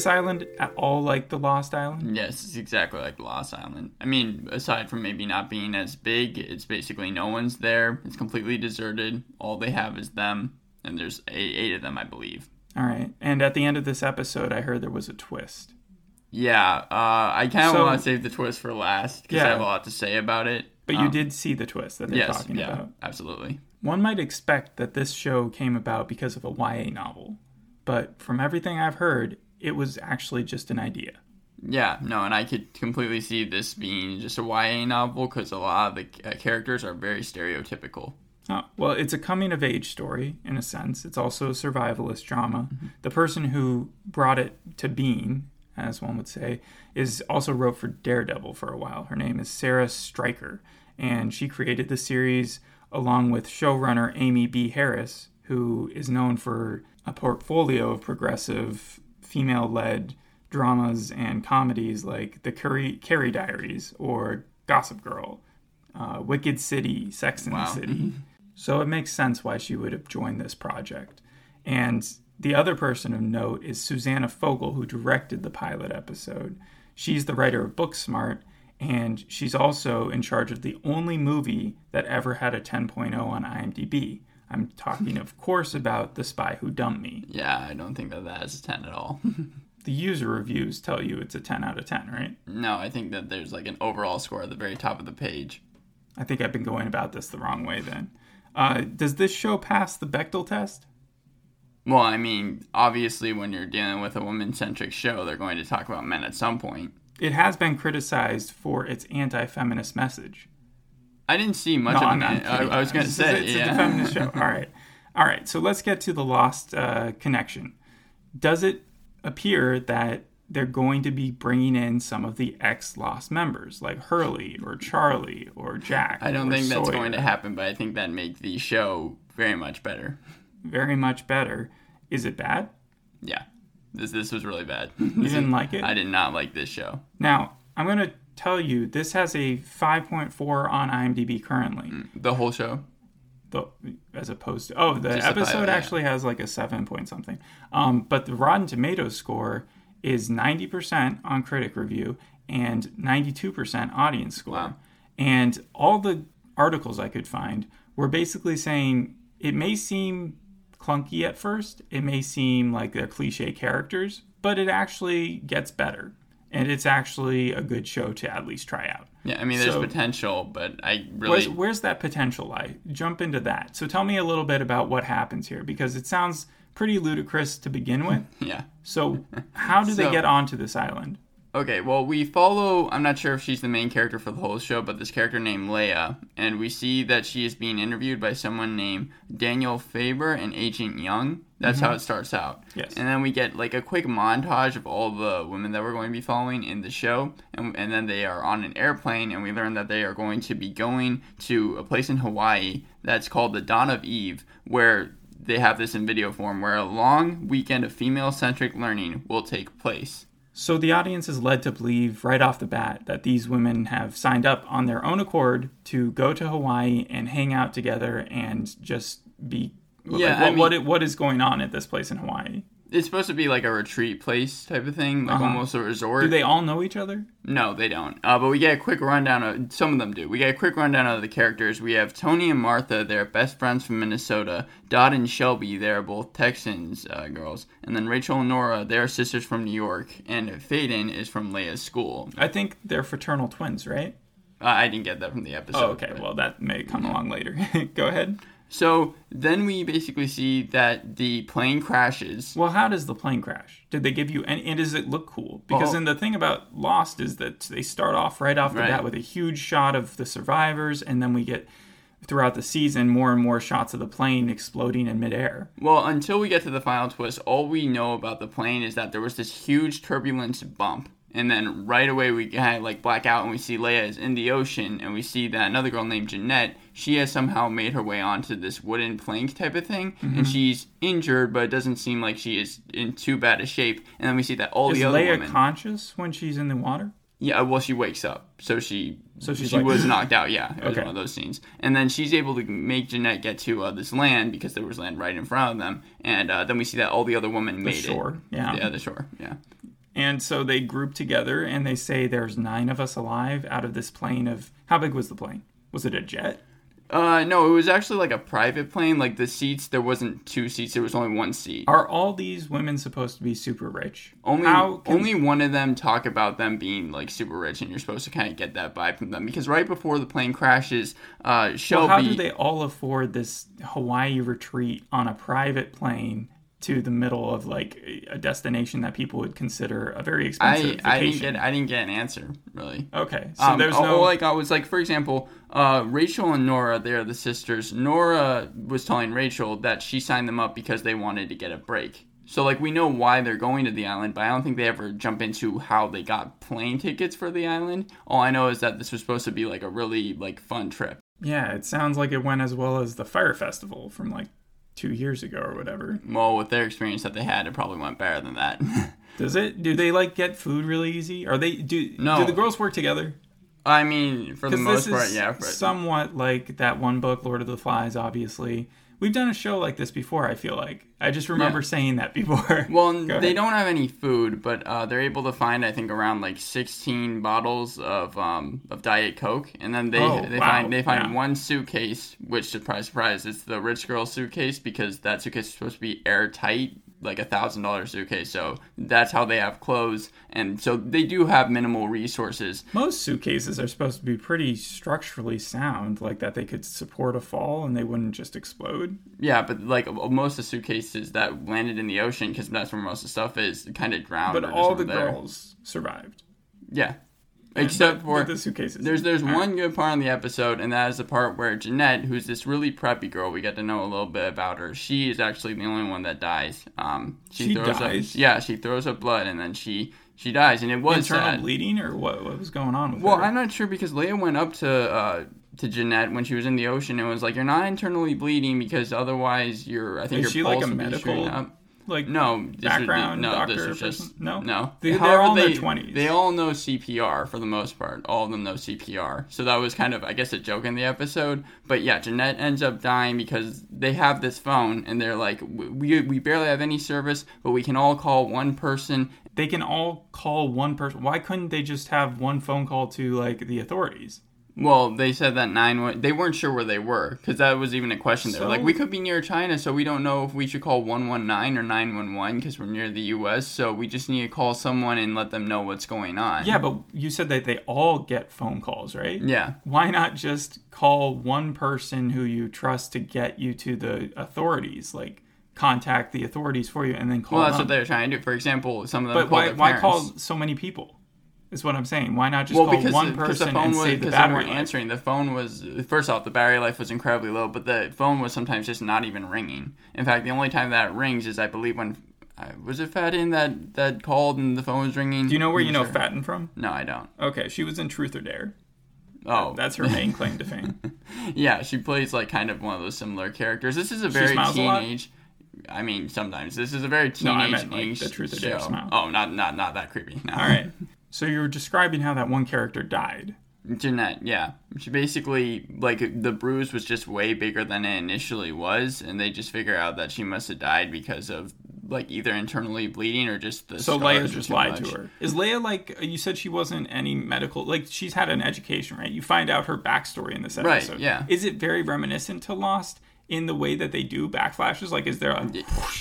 Is this island at all like the Lost Island? Yes, it's exactly like the Lost Island. I mean, aside from maybe not being as big, it's basically no one's there. It's completely deserted. All they have is them, and there's eight, eight of them, I believe. All right. And at the end of this episode, I heard there was a twist. Yeah, uh, I kind of So- want to save the twist for last because I have a lot to say about it. But you Um, did see the twist that they're yes, talking yeah, about. absolutely. One might expect that this show came about because of a YA novel, but from everything I've heard, it was actually just an idea. Yeah, no, and I could completely see this being just a YA novel because a lot of the uh, characters are very stereotypical. Oh, well, it's a coming of age story in a sense. It's also a survivalist drama. The person who brought it to being, as one would say, is also wrote for Daredevil for a while. Her name is Sarah Streicher, and she created the series along with showrunner Amy B. Harris, who is known for a portfolio of progressive female-led dramas and comedies like The Carrie, Carrie Diaries or Gossip Girl, uh, Wicked City, Sex and Wow. the City. So it makes sense why she would have joined this project. And the other person of note is Susanna Fogel, who directed the pilot episode. She's the writer of Booksmart, and she's also in charge of the only movie that ever had a 10.0 on IMDb. I'm talking, of course, about The Spy Who Dumped Me. Yeah, I don't think that that is a 10 at all. The user reviews tell you it's a 10 out of 10, right? no, I think that there's like an overall score at the very top of the page. I think I've been going about this the wrong way then. Uh, does this show pass the Bechdel test? Well, I mean, obviously, when you're dealing with a woman centric show, they're going to talk about men at some point. It has been criticized for its anti feminist message. I didn't see much No, of I'm it. I. I was going to say, it's yeah. a feminist show. All right, all right. So let's get to the Lost uh, connection. Does it appear that they're going to be bringing in some of the ex Lost members, like Hurley or Charlie or Jack? I don't think that's going to happen, but I think that makes the show very much better. Very much better. Is it bad? Yeah, this this was really bad. You didn't like it? I did not like this show. Now I'm going to tell you this has a 5.4 on IMDb currently. The whole show. the as opposed to oh the Just episode pilot, yeah. actually has like a seven point something um but the rotten tomatoes score is 90% on critic review and 92% audience score Wow. and all the articles i could find were basically saying it may seem clunky at first it may seem like they're cliche characters but it actually gets better and it's actually a good show to at least try out Yeah, I mean, there's So- potential, but I really Where's, where's that potential lie? Jump into that. So tell me a little bit about what happens here because it sounds pretty ludicrous to begin with. yeah. So how do they get onto this island? Okay, well, we follow. I'm not sure if she's the main character for the whole show, but this character named Leah, and we see that she is being interviewed by someone named Daniel Faber and Agent Young. That's how mm-hmm. it starts out. Yes. And then we get like a quick montage of all the women that we're going to be following in the show, and, and then they are on an airplane, and we learn that they are going to be going to a place in Hawaii that's called the Dawn of Eve, where they have this in video form, where a long weekend of female-centric learning will take place. So the audience is led to believe right off the bat that these women have signed up on their own accord to go to Hawaii and hang out together and just be like, Yeah, what, I mean- what, what is going on at this place in Hawaii? It's supposed to be like a retreat place type of thing, like Uh-huh. almost a resort. Do they all know each other? No, they don't. Uh, but we get a quick rundown of some of them do. We get a quick rundown of the characters. We have Toni and Martha. They're best friends from Minnesota. Dot and Shelby. They're both Texans uh, girls. And then Rachel and Nora. They're sisters from New York. And Fatine is from Leah's school. I think they're fraternal twins, right? Uh, I didn't get that from the episode. Oh, okay. Well, that may come along later. Go ahead. So then we basically see that the plane crashes. Well, how does the plane crash? Did they give you and, and does it look cool? Because Well- then the thing about Lost is that they start off right off the Right. bat with a huge shot of the survivors, and then we get throughout the season more and more shots of the plane exploding in midair. Well, until we get to the final twist, all we know about the plane is that there was this huge turbulence bump. And then right away we kind of like black out and we see Leah is in the ocean and we see that another girl named Jeanette, she has somehow made her way onto this wooden plank type of thing and she's injured but it doesn't seem like she is in too bad a shape. And then we see that all Is the other Leah women conscious when she's in the water? Yeah, well, she wakes up, so she So she like- was knocked out. Yeah, it was Okay. one of those scenes, and then she's able to make Jeanette get to uh, this land because there was land right in front of them, and uh, then we see that all the other women made shore, it. yeah. yeah, the shore, yeah. And so they group together and they say there's nine of us alive out of this plane of how big was the plane? Was it a jet? Uh, no, it was actually like a private plane. Like the seats, there wasn't two seats; there was only one seat. Are all these women supposed to be super rich? Only can- only one of them talk about them being like super rich, and you're supposed to kind of get that vibe from them because right before the plane crashes, uh, Well, how do they all afford this Hawaii retreat on a private plane to the middle of like a destination that people would consider a very I, expensive I didn't get I didn't get an answer really. okay, so Um, there's all- no all I got was like, for example, uh, Rachel and Nora, they're the sisters. Nora was telling Rachel that she signed them up because they wanted to get a break. So like we know why they're going to the island, but I don't think they ever jump into how they got plane tickets for the island. All I know is that this was supposed to be like a really like fun trip. yeah. It sounds like it went as well as the Fyre Festival from like two years ago or whatever. Well, with their experience that they had, it probably went better than that. Does it? Do they like get food really easy? Are they do? No. Do the girls work together? I mean, for the most part, yeah. But, somewhat like that one book, Lord of the Flies. Obviously, we've done a show like this before. I feel like I just remember Yeah. saying that before. Well, they ahead. don't have any food, but uh, they're able to find I think around like 16 bottles of um, of Diet Coke, and then they Oh, they wow. find they find Yeah. one suitcase, which surprise surprise, it's the rich girl suitcase because that suitcase is supposed to be airtight, like a thousand dollar suitcase. So that's how they have clothes, and so they do have minimal resources. Most suitcases are supposed to be pretty structurally sound, like that they could support a fall and they wouldn't just explode. Yeah, but like most of the suitcases that landed in the ocean, because that's where most of the stuff is, kind of drowned. But all the there. girls survived, yeah, except for the suitcases. There's there's All right. one good part on the episode, and that is the part where Jeanette, who's this really preppy girl, we get to know a little bit about her. She is actually the only one that dies. Um, She throws dies? Up, yeah, she throws up blood, and then she she dies, and it was internal sad. bleeding or what? What was going on with Well, her? I'm not sure because Leah went up to uh, to Jeanette when she was in the ocean and was like, "You're not internally bleeding because otherwise you're I think Is your she like pulse a would be medical up." Like No, this background no, doctor this person? just No? no. They- they're all in their they 20s. They all know CPR for the most part. All of them know CPR. So that was kind of, I guess, a joke in the episode. But yeah, Jeanette ends up dying because they have this phone and they're like, we we barely have any service, but we can all call one person. they can all call one person. Why couldn't they just have one phone call to like the authorities? Well, they said that nine. They weren't sure where they were because that was even a question. They were like, we could be near China, so we don't know if we should call one one nine or nine one one because we're near the U.S. So we just need to call someone and let them know what's going on. Yeah, but you said that they all get phone calls, right? Yeah. Why not just call one person who you trust to get you to the authorities? Like contact the authorities for you and then call Well, that's them. what they're trying to do. For example, some of them but why why call so many people? Is what I'm saying. Why not just Well, call because one person the phone and was save the they battery weren't life? answering. The phone was first off, the battery life was incredibly low, but the phone was sometimes just not even ringing. In fact, the only time that rings is I believe when uh, was it Fatine that that called and the phone was ringing. Do you know where I'm you know sure. Fatine from? No, I don't. Okay, she was in Truth or Dare. Oh, That's her main claim to fame. yeah. She plays like kind of one of those similar characters. This is a very smiles a teenage. I mean, sometimes this is a very teenage. No, I teenage meant, like, the Truth or show. Dare smile. Oh, not not not that creepy. No. All right. So you were describing how that one character died. Jeanette, yeah. She basically, like, the bruise was just way bigger than it initially was, and they just figure out that she must have died because of, like, either internally bleeding or just the So Leah just lied much. to her. Is Leah like you said she wasn't any medical like she's had an education, right? You find out her backstory in this episode. Right, episode. yeah. Is it very reminiscent to Lost in the way that they do backflashes? Like is there a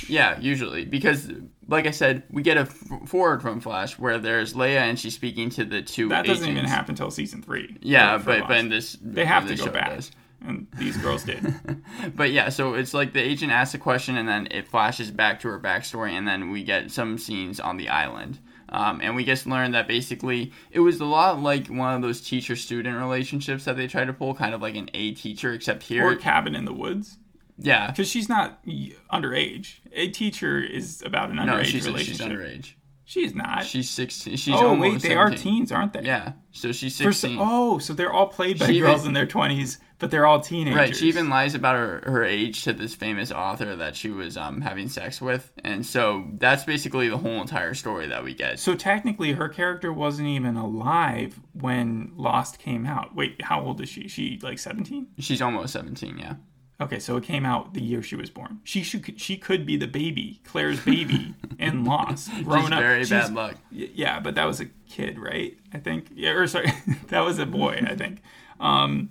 Yeah, usually. Because, like I said, we get a f- forward from Flash where there's Leah and she's speaking to the two that doesn't agents. even happen until season three. Yeah, for- for but, but in this... they have to go back. does. And these girls did. But yeah, so it's like the agent asks a question and then it flashes back to her backstory, and then we get some scenes on the island. Um, and we just learned that basically it was a lot like one of those teacher student relationships that they try to pull, kind of like an A teacher, except here. or cabin in the woods. yeah. Because she's not underage. A teacher is about an underage No, she's, relationship. she's underage. She's not. She's 16. She's oh wait, they are teens, aren't they? Yeah. So she's 16. so- oh, so they're all played by She girls even- in their twenties, but they're all teenagers. Right, she even lies about her, her age to this famous author that she was um, having sex with. And so that's basically the whole entire story that we get. So technically, her character wasn't even alive when Lost came out. Wait, how old is she? She like seventeen? She's almost 17, yeah. Okay, so it came out the year she was born. She should she could be the baby, Claire's baby and Lost, grown She's up. very She's- bad luck. Yeah, but that was a kid, right? I think. Yeah, or sorry, that was a boy, I think. Um,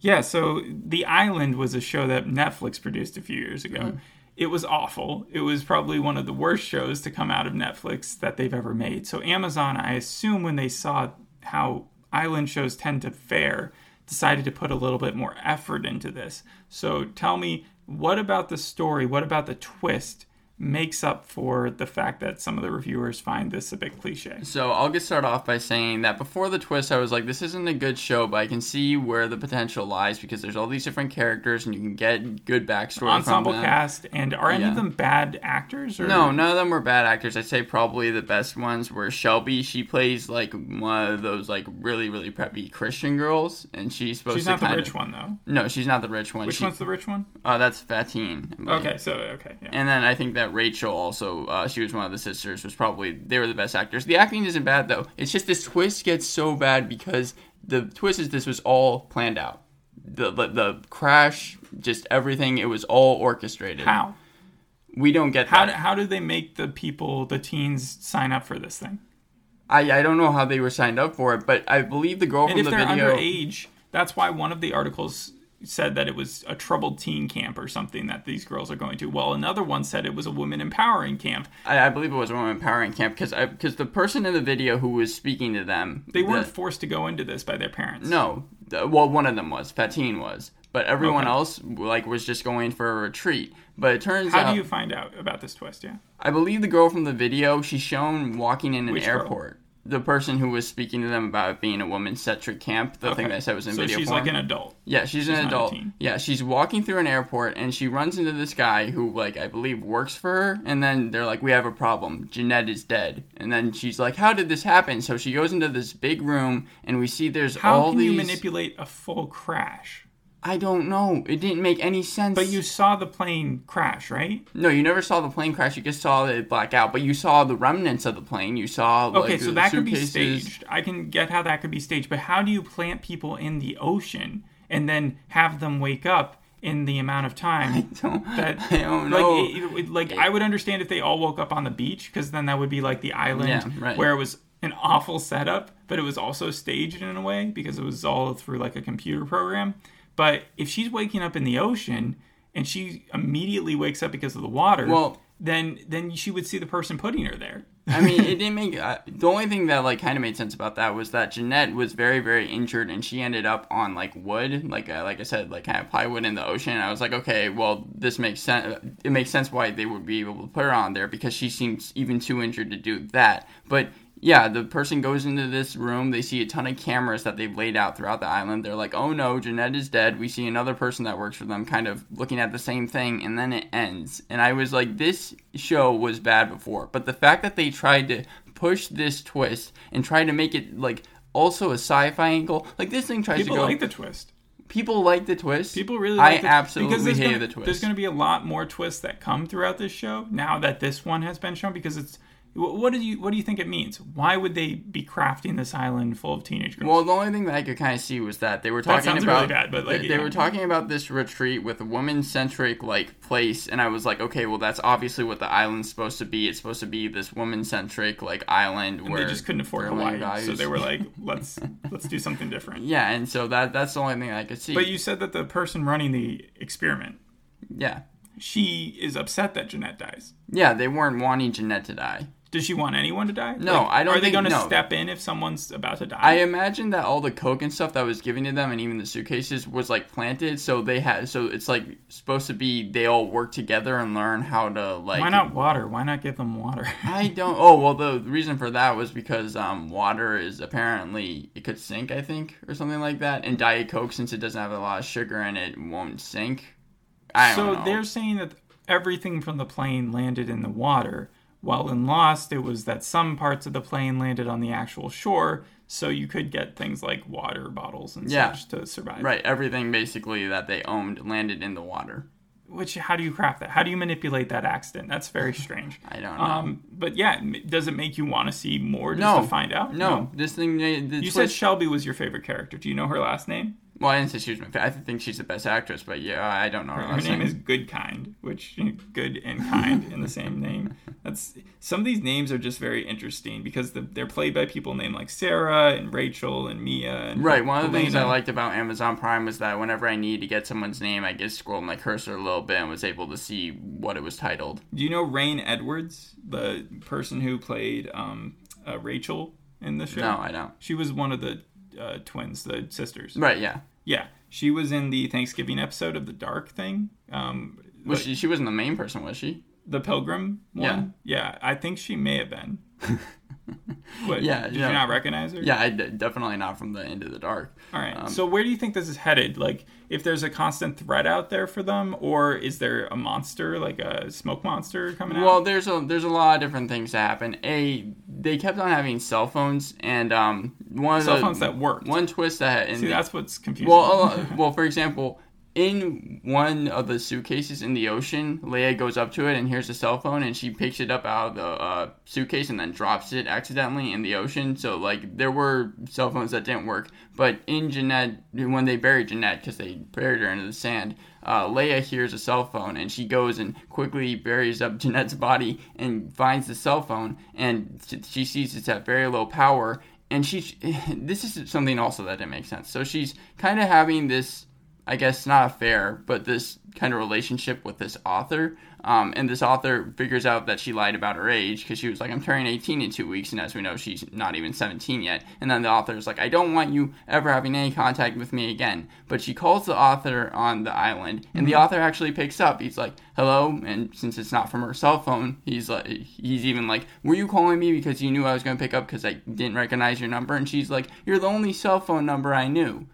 yeah, so The Island was a show that Netflix produced a few years ago. Mm. It was awful. It was probably one of the worst shows to come out of Netflix that they've ever made. So Amazon, I assume when they saw how island shows tend to fare, decided to put a little bit more effort into this. So tell me, what about the story? What about the twist makes up for the fact that some of the reviewers find this a bit cliche? So I'll get started off by saying that before the twist, I was like, this isn't a good show, but I can see where the potential lies because there's all these different characters and you can get good backstory Ensemble cast, and are any of them bad actors? Or? No, none of them were bad actors. I'd say probably the best ones were Shelby. She plays like one of those like really really preppy Christian girls, and she's supposed she's to not the rich of, one though. No, she's not the rich one. Which she, one's the rich one? Oh, that's Fatine. Okay, so okay, yeah. And then I think that Rachel also, uh, she was one of the sisters, was probably they were the best actors. The acting isn't bad though. It's just this twist gets so bad because the twist is this was all planned out. The the, the crash, just everything, it was all orchestrated. How? We don't get How, that. how did they make the people, the teens, sign up for this thing? I I don't know how they were signed up for it, but I believe the girl And from if the they're video. underage, that's why one of the articles said that it was a troubled teen camp or something that these girls are going to. Well, another one said it was a woman empowering camp. I, I believe it was a woman empowering camp because because the person in the video who was speaking to them, They weren't the- forced to go into this by their parents. no, well, one of them was Fatine was, but everyone Okay. else like was just going for a retreat. But it turns out How out, do you find out about this twist? Yeah. I believe the girl from the video, she's shown walking in an Which girl? The person who was speaking to them about it being a woman-centric camp, the thing Okay. that I said was in so video she's form. like an adult. Yeah, she's, She's an adult. Yeah, she's walking through an airport and she runs into this guy who, like, I believe works for her. And then they're like, "We have a problem. Jeanette is dead." And then she's like, "How did this happen?" So she goes into this big room and we see there's How all can these. you manipulate a full crash? I don't know. It didn't make any sense. But you saw the plane crash, right? no, you never saw the plane crash. You just saw it black out. But you saw the remnants of the plane. You saw like Okay, so the that could be staged. I can get how that could be staged, but how do you plant people in the ocean and then have them wake up in the amount of time Don't- that I don't like know. it- it- like I would understand if they all woke up on the beach because then that would be like the island Yeah, right. where it was an awful setup, but it was also staged in a way because it was all through like a computer program. But if she's waking up in the ocean and she immediately wakes up because of the water, Well- then then she would see the person putting her there. I mean, it didn't make. Uh, the only thing that like kind of made sense about that was that Jeanette was very, very injured, and she ended up on like wood, like uh, like I said, like kind of plywood in the ocean. And I was like, okay, well, this makes sense. It makes sense why they would be able to put her on there because she seems even too injured to do that. But yeah, the person goes into this room. They see a ton of cameras that they've laid out throughout the island. They're like, oh no, Jeanette is dead. We see another person that works for them kind of looking at the same thing, and then it ends. And I was like, this show was bad before. But the fact that they tried to push this twist and try to make it like also a sci-fi angle, like this thing tries People to go. People like the twist. people like the twist. People really I like the, absolutely because hated gonna, the twist. There's going to be a lot more twists that come throughout this show now that this one has been shown because it's what do you what do you think it means? Why would they be crafting this island full of teenage girls? Well, the only thing that I could kind of see was that they were That talking sounds about really bad, but, like, they, yeah. they were talking about this retreat with a woman-centric like place, and I was like, okay, well, that's obviously what the island's supposed to be. It's supposed to be this woman-centric like island and where they just couldn't afford Hawaii, land so they were like, let's let's do something different. yeah, and so that that's the only thing I could see. But you said that the person running the experiment, yeah, she is upset that Jeanette dies. yeah, they weren't wanting Jeanette to die. Does she want anyone to die? No, I don't Are they going to no. step in if someone's about to die? I imagine that all the coke and stuff that was given to them, and even the suitcases, was like planted. So they had, so it's like supposed to be they all work together and learn how to like. Why not water? Why not give them water? I don't. Oh well, the reason for that was because um, water is apparently it could sink, I think, or something like that. And Diet Coke, since it doesn't have a lot of sugar in it, won't sink. I so don't know. they're saying that everything from the plane landed in the water, While in Lost, it was that some parts of the plane landed on the actual shore, so you could get things like water bottles and Yeah. such to survive. Right, everything basically that they owned landed in the water. Which, how do you craft that? How do you manipulate that accident? That's very strange. I don't know. Um, but yeah, does it make you want to see more just no, to find out? No, this thing. You said Shelby was your favorite character. Do you know her last name? Well, I didn't say she was my favorite. I think she's the best actress, but yeah, I don't know her, Her last name is Goodkind, which good and kind in the same name. That's some of these names are just very interesting because the, they're played by people named like Sarah and Rachel and Mia. And Right. One of the things I liked about Amazon Prime was that whenever I need to get someone's name, I just scrolled my cursor a little bit and was able to see what it was titled. Do you know Reign Edwards, the person who played um, uh, Rachel in the show? No, I don't. She was one of the uh, twins, the sisters. Right. Yeah. Yeah, she was in the Thanksgiving episode of the Dark thing. Um, Was she? She wasn't the main person, was she? the Pilgrim one? Yeah. I think she may have been. What, Yeah, Did yeah. you not recognize her? Yeah, I d- definitely not from the end of the Dark. All right. Um, so where do you think this is headed? Like, if there's a constant threat out there for them, or is there a monster, like a smoke monster, coming out? Well, there's a there's a lot of different things that happen. A they kept on having cell phones, and um one of cell the phones that worked. one twist that in See, the- that's what's confusing. Well, uh, well, for example, in one of the suitcases in the ocean, Leah goes up to it and hears a cell phone, and she picks it up out of the uh, suitcase and then drops it accidentally in the ocean. So, like, there were cell phones that didn't work. But in Jeanette, when they buried Jeanette, because they buried her into the sand, uh, Leah hears a cell phone and she goes and quickly buries up Jeanette's body and finds the cell phone, and she sees it's at very low power. And she, this is something also that didn't make sense. So she's kind of having this I guess not affair, but this kind of relationship with this author. Um, and this author figures out that she lied about her age because she was like, I'm turning 18 in two weeks. And as we know, she's not even 17 yet. And then the author is like, I don't want you ever having any contact with me again. But she calls the author on the island, and the author actually picks up. He's like, hello. And since it's not from her cell phone, he's like, he's even like, were you calling me because you knew I was going to pick up because I didn't recognize your number? And she's like, you're the only cell phone number I knew.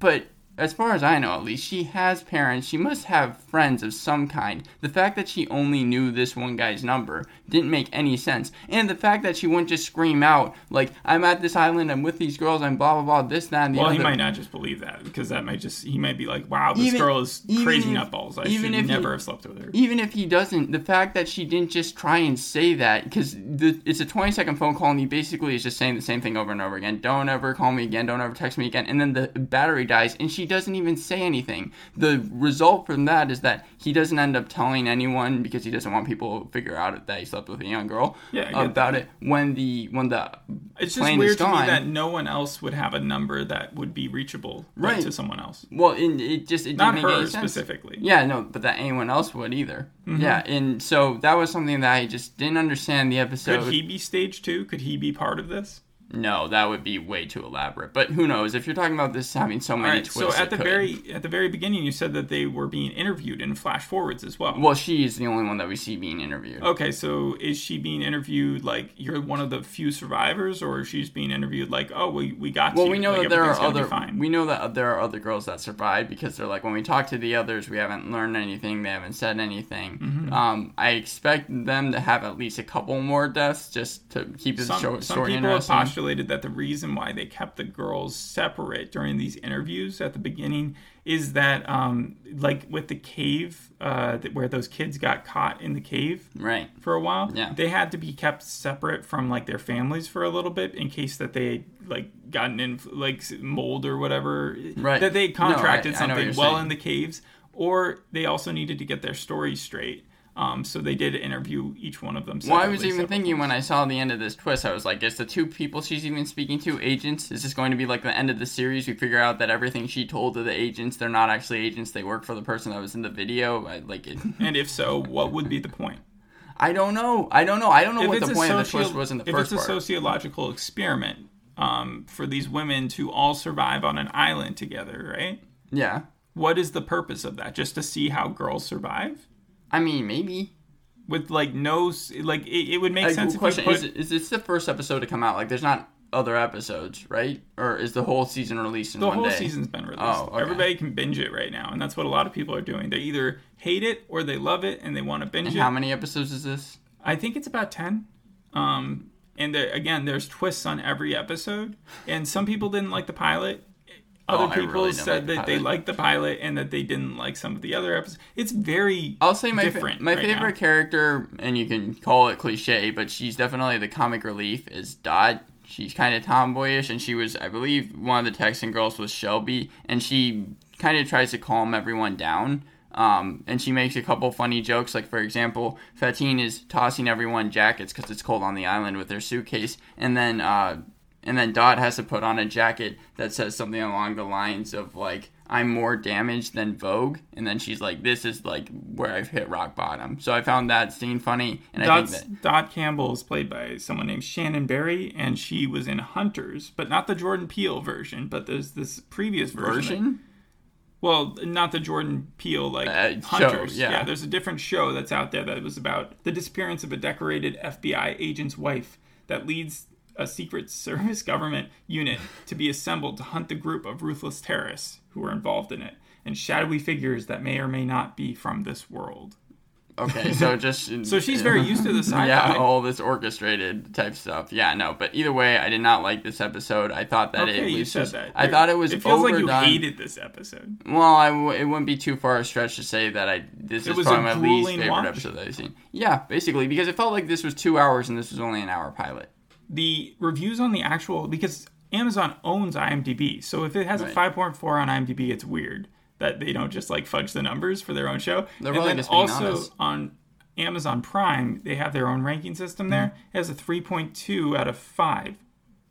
But as far as I know, at least, she has parents. She must have friends of some kind. The fact that she only knew this one guy's number didn't make any sense. And the fact that she wouldn't just scream out, like, I'm at this island, I'm with these girls, I'm blah, blah, blah, this, that, and the well, other. he might not just believe that because that might just he might be like, wow, this Even- girl is crazy if- nutballs. I even should if he- never have slept with her. Even if he doesn't, the fact that she didn't just try and say that, because it's a 20 second phone call and he basically is just saying the same thing over and over again. Don't ever call me again. Don't ever text me again. And then the battery dies and she doesn't even say anything. The result from that is that he doesn't end up telling anyone because he doesn't want people to figure out that he slept with a young girl Yeah, about that. it when the when the It's just weird to me that no one else would have a number that would be reachable right. To someone else. well, it, it just it Not didn't make her specifically. Yeah, no, but that anyone else would either. Mm-hmm. Yeah, and so that was something that I just didn't understand the episode. Could he be stage two? Could he be part of this? No, that would be way too elaborate. But who knows? If you're talking about this having so many right. twists, So at the could. very at the very beginning, you said that they were being interviewed in flash forwards as well. well, she is the only one that we see being interviewed. Okay, so is she being interviewed like you're one of the few survivors, or she's being interviewed like, oh, we, we got Well, you. we know like, that there are other. We know that there are other girls that survived because they're like when we talk to the others, we haven't learned anything. They haven't said anything. Mm-hmm. Um, I expect them to have at least a couple more deaths just to keep the some, show, some story interesting. Postulated that the reason why they kept the girls separate during these interviews at the beginning is that, um, like with the cave, uh, where those kids got caught in the cave right. for a while, Yeah. they had to be kept separate from like their families for a little bit in case that they like gotten in like mold or whatever, Right. That they No, I- contracted I know something well saying. in the caves, or they also needed to get their stories straight. Um, so they did interview each one of them. Well, I was even thinking when I saw the end of this twist, I was like, is the two people she's even speaking to agents? Is this going to be like the end of the series? We figure out that everything she told to the agents, they're not actually agents. They work for the person that was in the video. I like it. And if so, what would be the point? I don't know. I don't know. I don't know If what the point of the twist was in the if first it's a part. sociological experiment um, for these women to all survive on an island together, right? yeah. What is the purpose of that? Just to see how girls survive? I mean, maybe. With like no, like it, it would make A sense good question if you is: put Is this the first episode to come out? Like, there's not other episodes, right? Or is the whole season released in the one whole season's been released. Oh, okay. Everybody can binge it right now, and that's what a lot of people are doing. They either hate it or they love it, and they want to binge And it. how many episodes is this? I think it's about 10. Um, and there, again, there's twists on every episode. And some people didn't like the pilot. Other Oh, people really said like the that they liked the pilot and that they didn't like some of the other episodes. It's very I'll say my fa- my right favorite now. character, and you can call it cliche, but she's definitely the comic relief. Is Dot. She's kind of tomboyish, and she was, I believe, one of the Texan girls was Shelby, and she kind of tries to calm everyone down. Um, and she makes a couple funny jokes, like for example, Fatine is tossing everyone jackets because it's cold on the island with their suitcase, and then uh, and then Dot has to put on a jacket that says something along the lines of like I'm more damaged than Vogue, and then she's like, "This is like where I've hit rock bottom." So I found that scene funny, and I Dot's, think that Dot Campbell is played by someone named Shannon Berry, and she was in Hunters, but not the Jordan Peele version. But there's this previous version. version. Well, not the Jordan Peele like Uh, show, Hunters. yeah. there's a different show that's out there that was about the disappearance of a decorated FBI agent's wife that leads a secret service government unit to be assembled to hunt the group of ruthless terrorists who were involved in it and shadowy figures that may or may not be from this world. Okay, so just So she's very used to the sci-fi. yeah, all this orchestrated type stuff. Yeah, no, but either way, I did not like this episode. I thought that okay, it you was said just- that. I thought it was It feels overdone. like you hated this episode. Well, I w- it wouldn't be too far a stretch to say that I this It is was probably my least favorite watch. episode that I've seen. Yeah, basically because it felt like this was two hours and this was only an hour pilot. The reviews on the actual because Amazon owns IMDb, so if it has Right. a 5.4 on IMDb, it's weird that they don't just like fudge the numbers for their own show. They're and probably then just being also honest. on Amazon Prime, they have their own ranking system there. Mm-hmm. It has a 3.2 out of 5.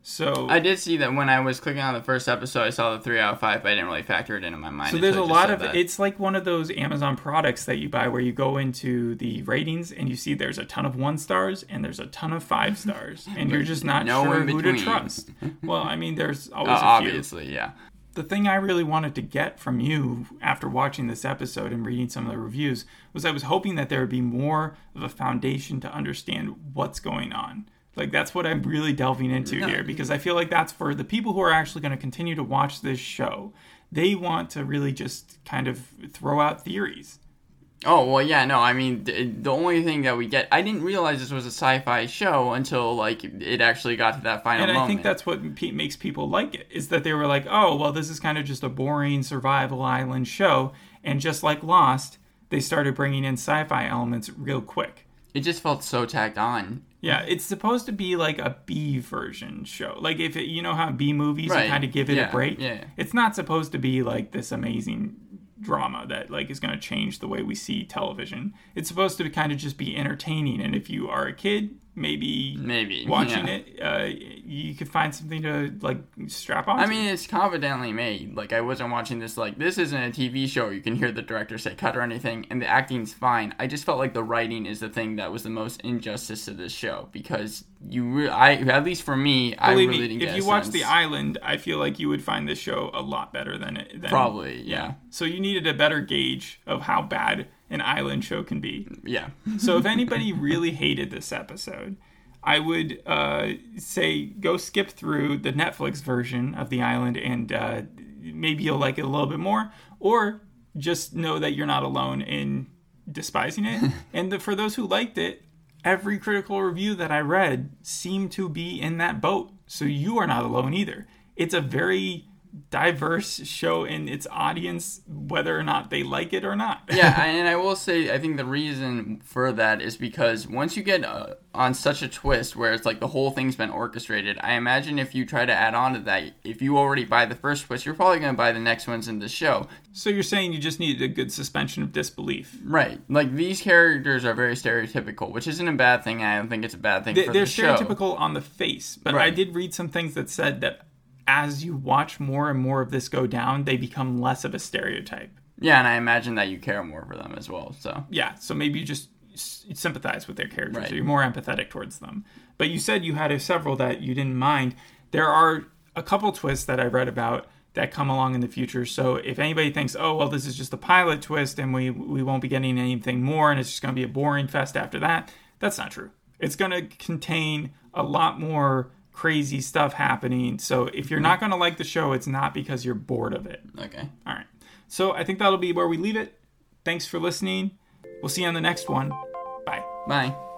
So I did see that when I was clicking on the first episode, I saw the three out of five, but I didn't really factor it into my mind. So there's a lot of that. it's like one of those Amazon products that you buy where you go into the ratings and you see there's a ton of one stars and there's a ton of five stars and you're just not no sure who to trust. Well, I mean, there's Uh, always a few. obviously, yeah. the thing I really wanted to get from you after watching this episode and reading some of the reviews was I was hoping that there would be more of a foundation to understand what's going on. Like that's what I'm really delving into No. here because I feel like that's for the people who are actually going to continue to watch this show. They want to really just kind of throw out theories. Oh well, yeah. No, I mean the, the only thing that we get, I didn't realize this was a sci-fi show until like it actually got to that final And moment. I think that's what makes people like it is that they were like, "Oh, well this is kind of just a boring survival island show." And just like Lost, they started bringing in sci-fi elements real quick. it just felt so tacked on. Yeah, it's supposed to be like a B version show. Like if it, you know how B movies Right. you kind of give it Yeah, a break. yeah. It's not supposed to be like this amazing drama that like is going to change the way we see television. It's supposed to kind of just be entertaining and if you are a kid, maybe Maybe watching yeah. it, uh, you could find something to like strap on. I mean, it's confidently made. Like I wasn't watching this like this isn't a TV show. You can hear the director say cut or anything, and the acting's fine. I just felt like the writing is the thing that was the most injustice to this show because you, re- I at least for me, I Believe really me, didn't if you watch. The Island, I feel like you would find this show a lot better than it. Than, Probably, yeah. So you needed a better gauge of how bad an island show can be. yeah. So if anybody really hated this episode, I would uh, say go skip through the Netflix version of The Island and uh, maybe you'll like it a little bit more, or just know that you're not alone in despising it. and the, for those who liked it, every critical review that I read seemed to be in that boat. So you are not alone either. It's a very diverse show in its audience, whether or not they like it or not. yeah, and I will say, I think the reason for that is because once you get uh, on such a twist where it's like the whole thing's been orchestrated, I imagine if you try to add on to that, if you already buy the first twist, you're probably going to buy the next ones in the show. So you're saying you just needed a good suspension of disbelief. Right. Like these characters are very stereotypical, which isn't a bad thing. I don't think it's a bad thing They, for they're the show. stereotypical on the face, but I did read some things that said that as you watch more and more of this go down, they become less of a stereotype. Yeah, and I imagine that you care more for them as well. So Yeah, so maybe you just s- sympathize with their characters, Right. or you're more empathetic towards them. But you said you had a, several that you didn't mind. There are a couple twists that I read about that come along in the future. So if anybody thinks, oh well, this is just a pilot twist and we we won't be getting anything more, and it's just going to be a boring fest after that, that's not true. It's going to contain a lot more crazy stuff happening. So if you're not going to like the show, it's not because you're bored of it. okay. All right. So I think that'll be where we leave it. Thanks for listening. We'll see you on the next one. Bye. Bye.